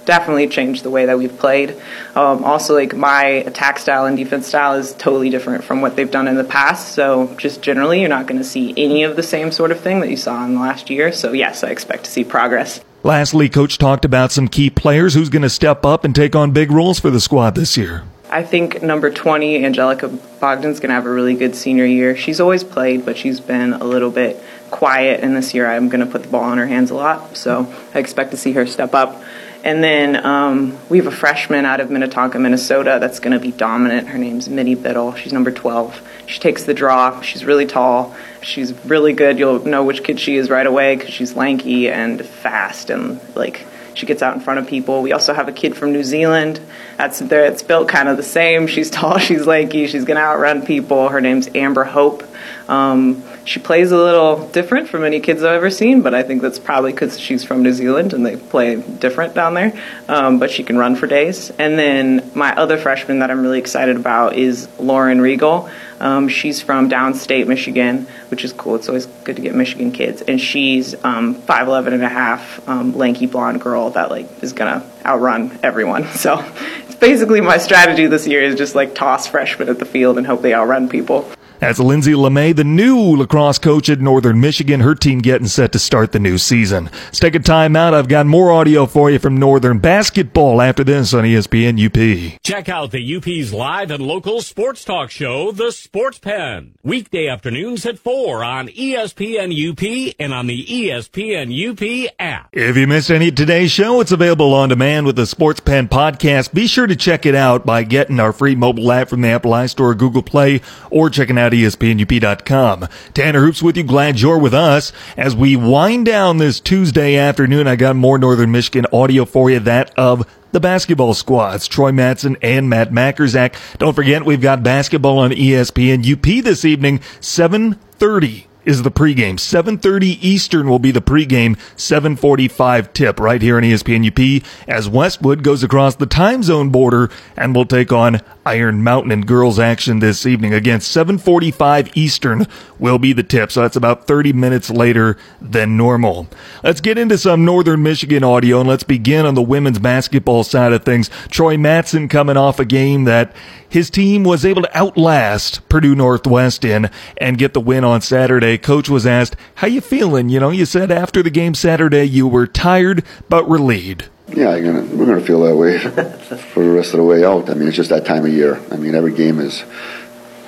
definitely changed the way that we've played. Um, also, like my attack style and defense style is totally different from what they've done in the past. So, just generally, you're not going to see any of the same sort of thing that you saw in the last year. So, yes, I expect to see progress. Lastly, Coach talked about some key players who's going to step up and take on big roles for the squad this year. I think number 20, Angelica Bogdan's going to have a really good senior year. She's always played, but she's been a little bit quiet, and this year I'm going to put the ball in her hands a lot. So I expect to see her step up. And then um, we have a freshman out of Minnetonka, Minnesota that's going to be dominant. Her name's Minnie Biddle. She's number 12. She takes the draw. She's really tall. She's really good. You'll know which kid she is right away because she's lanky and fast and like she gets out in front of people. We also have a kid from New Zealand. That's. It's built kind of the same. She's tall. (laughs) She's lanky. She's going to outrun people. Her name's Amber Hope. Um, she plays a little different from any kids I've ever seen, but I think that's probably because she's from New Zealand and they play different down there. Um, but she can run for days. And then my other freshman that I'm really excited about is Lauren Regal. Um, she's from downstate Michigan, which is cool. It's always good to get Michigan kids. And she's um, 5'11 and a half, um, lanky blonde girl that like is going to outrun everyone. (laughs) So it's basically my strategy this year is just like toss freshmen at the field and hope they outrun people. That's Lindsay LeMay, the new lacrosse coach at Northern Michigan. Her team getting set to start the new season. Let's take a time out. I've got more audio for you from Northern basketball after this on ESPN UP. Check out the UP's live and local sports talk show, The Sports Pen. Weekday afternoons at 4 on ESPN UP and on the ESPN UP app. If you missed any of today's show, it's available on demand with the Sports Pen podcast. Be sure to check it out by getting our free mobile app from the Apple Store, or Google Play or checking out ESPNUP.com. Tanner Hoops with you. Glad you're with us. As we wind down this Tuesday afternoon, I got more Northern Michigan audio for you, that of the basketball squads, Troy Mattson and Matt Majkrzak. Don't forget, we've got basketball on ESPN UP this evening, 730 is the pregame. 7:30 Eastern will be the pregame. 7:45 tip right here on ESPN UP as Westwood goes across the time zone border and will take on Iron Mountain in girls action this evening. Again, 7:45 Eastern will be the tip. So that's about 30 minutes later than normal. Let's get into some Northern Michigan audio and let's begin on the women's basketball side of things. Troy Mattson coming off a game that his team was able to outlast Purdue Northwest in and get the win on Saturday. Coach was asked, "How you feeling?" You know, you said after the game Saturday you were tired but relieved. Yeah, gonna, we're going to feel that way (laughs) for the rest of the way out. I mean, it's just that time of year. I mean, every game is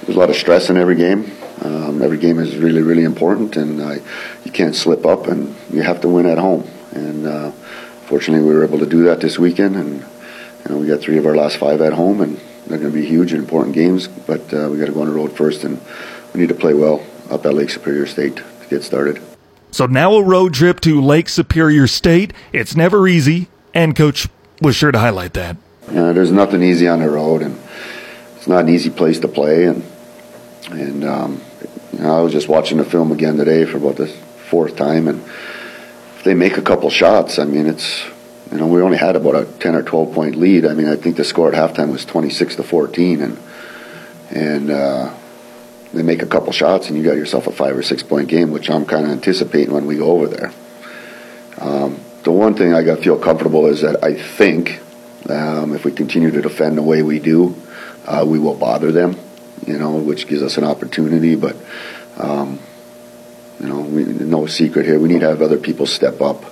there's a lot of stress in every game. Um, every game is really, really important, and uh, you can't slip up, and you have to win at home. And uh, fortunately, we were able to do that this weekend, and you know, we got three of our last five at home, and they're going to be huge and important games. But uh, we got to go on the road first, and we need to play well up at Lake Superior State to get started. So now a road trip to Lake Superior State. It's never easy, and coach was sure to highlight that. Yeah, there's nothing easy on the road, and it's not an easy place to play. And and um, you know, I was just watching the film again today for about the fourth time, and if they make a couple shots, I mean, it's you know we only had about a ten or twelve point lead. I mean, I think the score at halftime was twenty six to fourteen, and and uh, they make a couple shots, and you got yourself a five or six point game, which I'm kind of anticipating when we go over there. Um, the one thing I got feel comfortable is that I think um, if we continue to defend the way we do, uh, we will bother them. You know, which gives us an opportunity. But um, you know, we, no secret here. We need to have other people step up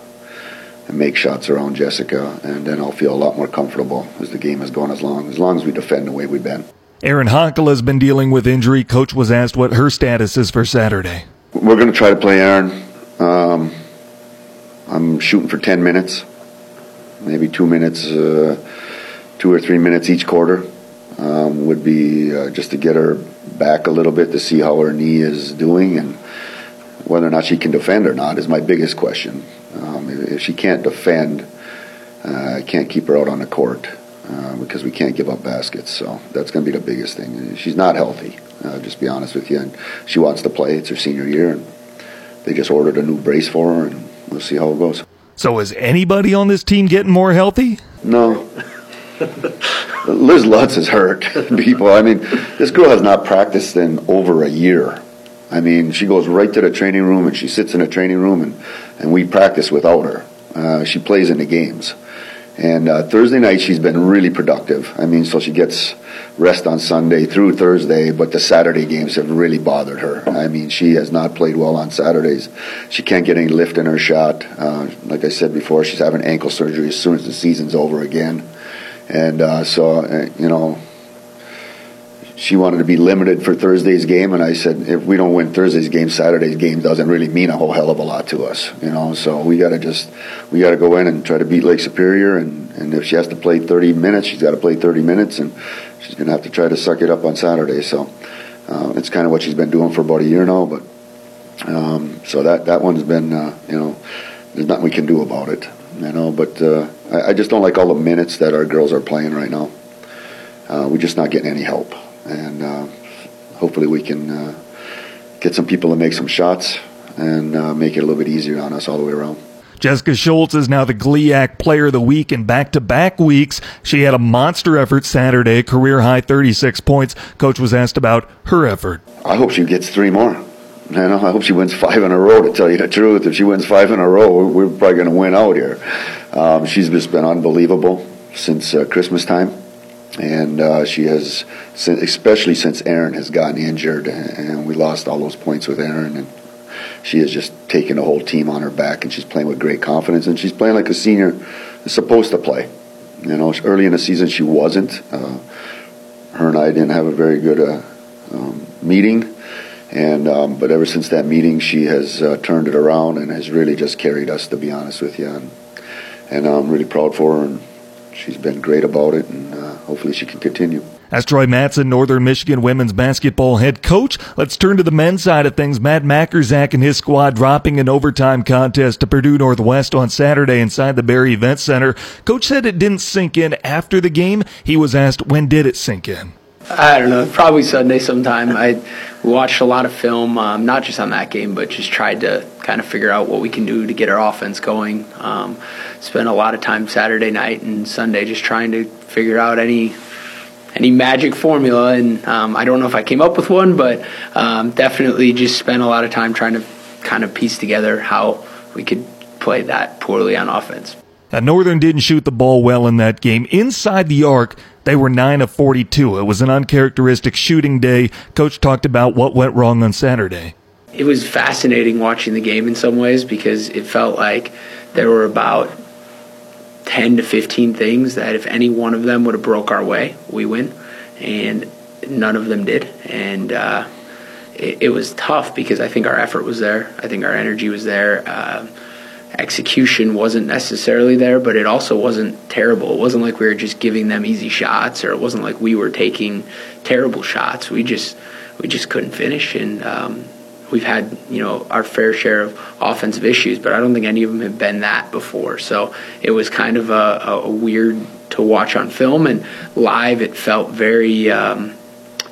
and make shots around Jessica, and then I'll feel a lot more comfortable as the game has gone. As long as long as we defend the way we've been. Erin Honkel has been dealing with injury. Coach was asked what her status is for Saturday. We're going to try to play Erin. Um, I'm shooting for 10 minutes, maybe two minutes, uh, two or three minutes each quarter. Um, would be uh, just to get her back a little bit to see how her knee is doing and whether or not she can defend or not is my biggest question. Um, if, if, she can't defend, uh, can't keep her out on the court uh, because we can't give up baskets. So that's going to be the biggest thing. She's not healthy. Uh, just be honest with you. And she wants to play. It's her senior year, and they just ordered a new brace for her, and we'll see how it goes. So is anybody on this team getting more healthy? No. (laughs) Liz Lutz is hurt. (laughs) People, I mean, this girl has not practiced in over a year. I mean, she goes right to the training room and she sits in the training room and, and we practice without her. Uh, she plays in the games. And uh, Thursday night, she's been really productive. I mean, so she gets rest on Sunday through Thursday, but the Saturday games have really bothered her. I mean, she has not played well on Saturdays. She can't get any lift in her shot. Uh, like I said before, she's having ankle surgery as soon as the season's over again. And uh, so, uh, you know, she wanted to be limited for Thursday's game, and I said, if we don't win Thursday's game, Saturday's game doesn't really mean a whole hell of a lot to us, you know. So we got to just we got to go in and try to beat Lake Superior, and and if she has to play 30 minutes, she's got to play 30 minutes, and she's to have to try to suck it up on Saturday. So uh, it's kind of what she's been doing for about a year now, but um, so that that one's been uh, you know there's nothing we can do about it, you know. But uh, I, I just don't like all the minutes that our girls are playing right now. Uh, we're just not getting any help and uh, hopefully we can uh, get some people to make some shots and uh, make it a little bit easier on us all the way around. Jessica Schultz is now the GLIAC Player of the Week in back-to-back weeks. She had a monster effort Saturday, career high 36 points. Coach was asked about her effort. I hope she gets three more. You know, I hope she wins five in a row. To tell you the truth, if she wins five in a row, we're probably going to win out here. Um, she's just been unbelievable since uh, Christmas time. And uh, she has, especially since Aaron has gotten injured, and we lost all those points with Aaron, and she has just taken the whole team on her back, and she's playing with great confidence, and she's playing like a senior is supposed to play. You know, early in the season she wasn't. Uh, her and I didn't have a very good uh, um, meeting, and um, but ever since that meeting, she has uh, turned it around and has really just carried us. To be honest with you, and, and I'm really proud for her, and she's been great about it, and uh, hopefully she can continue. As Troy Mattson, Northern Michigan women's basketball head coach. Let's turn to the men's side of things. Matt Majkrzak and his squad dropping an overtime contest to Purdue Northwest on Saturday inside the Berry Event Center. Coach said it didn't sink in after the game. He was asked, when did it sink in? I don't know, probably Sunday sometime. I watched a lot of film, um, not just on that game, but just tried to kind of figure out what we can do to get our offense going. Um, spent a lot of time Saturday night and Sunday just trying to figure out any any magic formula, and um, I don't know if I came up with one, but um, definitely just spent a lot of time trying to kind of piece together how we could play that poorly on offense. Now, Northern didn't shoot the ball well in that game. Inside the arc, they were 9 of 42. It was an uncharacteristic shooting day. Coach talked about what went wrong on Saturday. It was fascinating watching the game in some ways because it felt like there were about 10 to 15 things that if any one of them would have broke our way, we win. And none of them did. And uh, it, it, was tough because I think our effort was there. I think our energy was there. Uh, execution wasn't necessarily there, but it also wasn't terrible. It wasn't like we were just giving them easy shots, or it wasn't like we were taking terrible shots. We just we just couldn't finish, and um, we've had you know our fair share of offensive issues, but I don't think any of them have been that before. So it was kind of a, a weird to watch on film and live. It felt very um,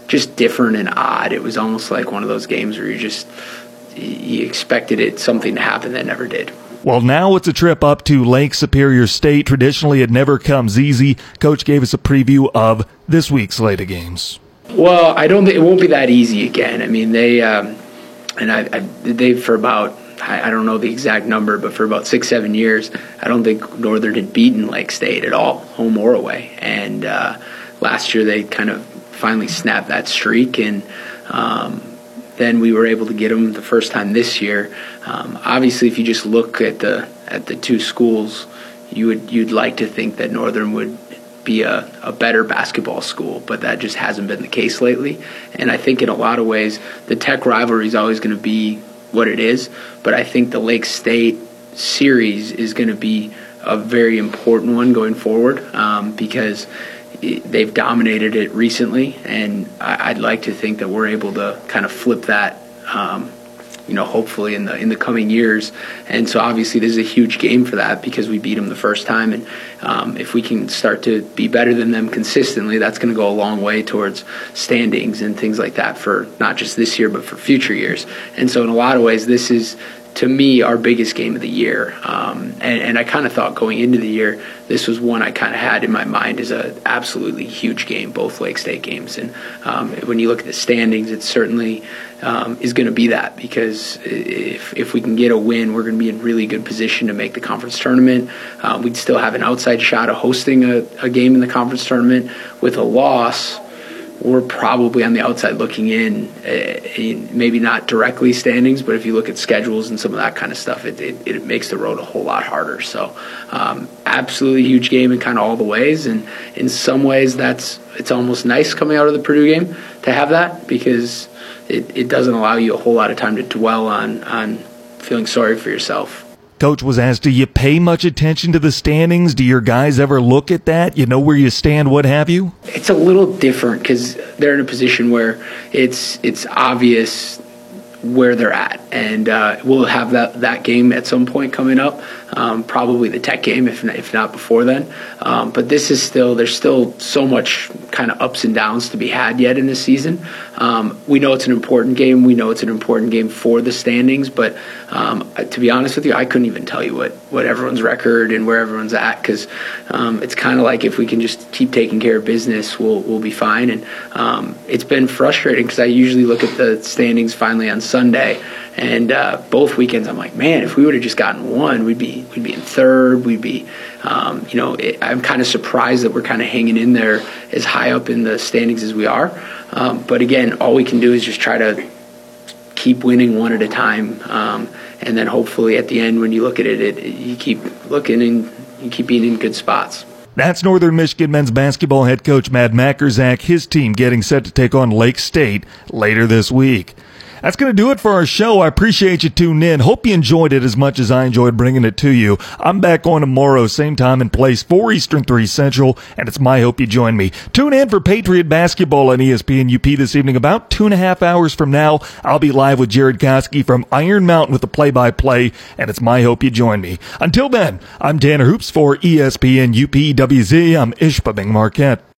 just different and odd. It was almost like one of those games where you just you expected it something to happen that never did. Well, now it's a trip up to Lake Superior State. Traditionally, it never comes easy. Coach gave us a preview of this week's slate of games. Well, I don't think it won't be that easy again. I mean, they. Um, and I, I they for about I, don't know the exact number, but for about six seven years, I don't think Northern had beaten Lake State at all, home or away. And uh, last year they kind of finally snapped that streak, and um, then we were able to get them the first time this year. Um, obviously, if you just look at the at the two schools, you would you'd like to think that Northern would be a, a better basketball school, but that just hasn't been the case lately. And I think in a lot of ways, the Tech rivalry is always going to be what it is, but I think the Lake State series is going to be a very important one going forward um, because they've dominated it recently, and I'd like to think that we're able to kind of flip that um, you know, hopefully in the in the coming years. And so obviously this is a huge game for that because we beat them the first time, and um, if we can start to be better than them consistently, that's going to go a long way towards standings and things like that for not just this year but for future years. And so in a lot of ways, this is to me our biggest game of the year. Um, and, and, I kind of thought going into the year, this was one I kind of had in my mind as an absolutely huge game, both Lake State games. And um, when you look at the standings, it's certainly um, is going to be that because if, if we can get a win, we're going to be in really good position to make the conference tournament. Uh, we'd still have an outside shot of hosting a, a game in the conference tournament. With a loss, we're probably on the outside looking in, uh, maybe not directly standings, but if you look at schedules and some of that kind of stuff, it, it, it makes the road a whole lot harder. So, um, absolutely huge game in kind of all the ways, and in some ways, that's it's almost nice coming out of the Purdue game to have that because it, it doesn't allow you a whole lot of time to dwell on on feeling sorry for yourself. Coach was asked, Do you pay much attention to the standings? Do your guys ever look at that? You know where you stand, what have you? It's a little different because they're in a position where it's it's obvious where they're at, and uh, we'll have that that game at some point coming up. Um, probably the Tech game, if if not before then. Um, but this is still there's still so much kind of ups and downs to be had yet in this season. Um, we know it's an important game. We know it's an important game for the standings. But um, to be honest with you, I couldn't even tell you what what everyone's record and where everyone's at because um, it's kind of like if we can just keep taking care of business, we'll we'll be fine. And um, it's been frustrating because I usually look at the standings finally on Sunday And uh, both weekends, I'm like, man, if we would have just gotten one, we'd be we'd be in third. We'd be, um, you know, it, I'm kind of surprised that we're kind of hanging in there as high up in the standings as we are. Um, but again, all we can do is just try to keep winning one at a time, um, and then hopefully at the end, when you look at it, it, you keep looking and you keep being in good spots. That's Northern Michigan men's basketball head coach Matt Majkrzak, his team getting set to take on Lake State later this week. That's going to do it for our show. I appreciate you tuning in. Hope you enjoyed it as much as I enjoyed bringing it to you. I'm back on tomorrow, same time and place, 4 Eastern, 3 Central, and it's my hope you join me. Tune in for Patriot Basketball on ESPN UP this evening. About two and a half hours from now, I'll be live with Jared Koski from Iron Mountain with the play-by-play, and it's my hope you join me. Until then, I'm Tanner Hoops for ESPN UPWZ. I'm Ishpeming Marquette.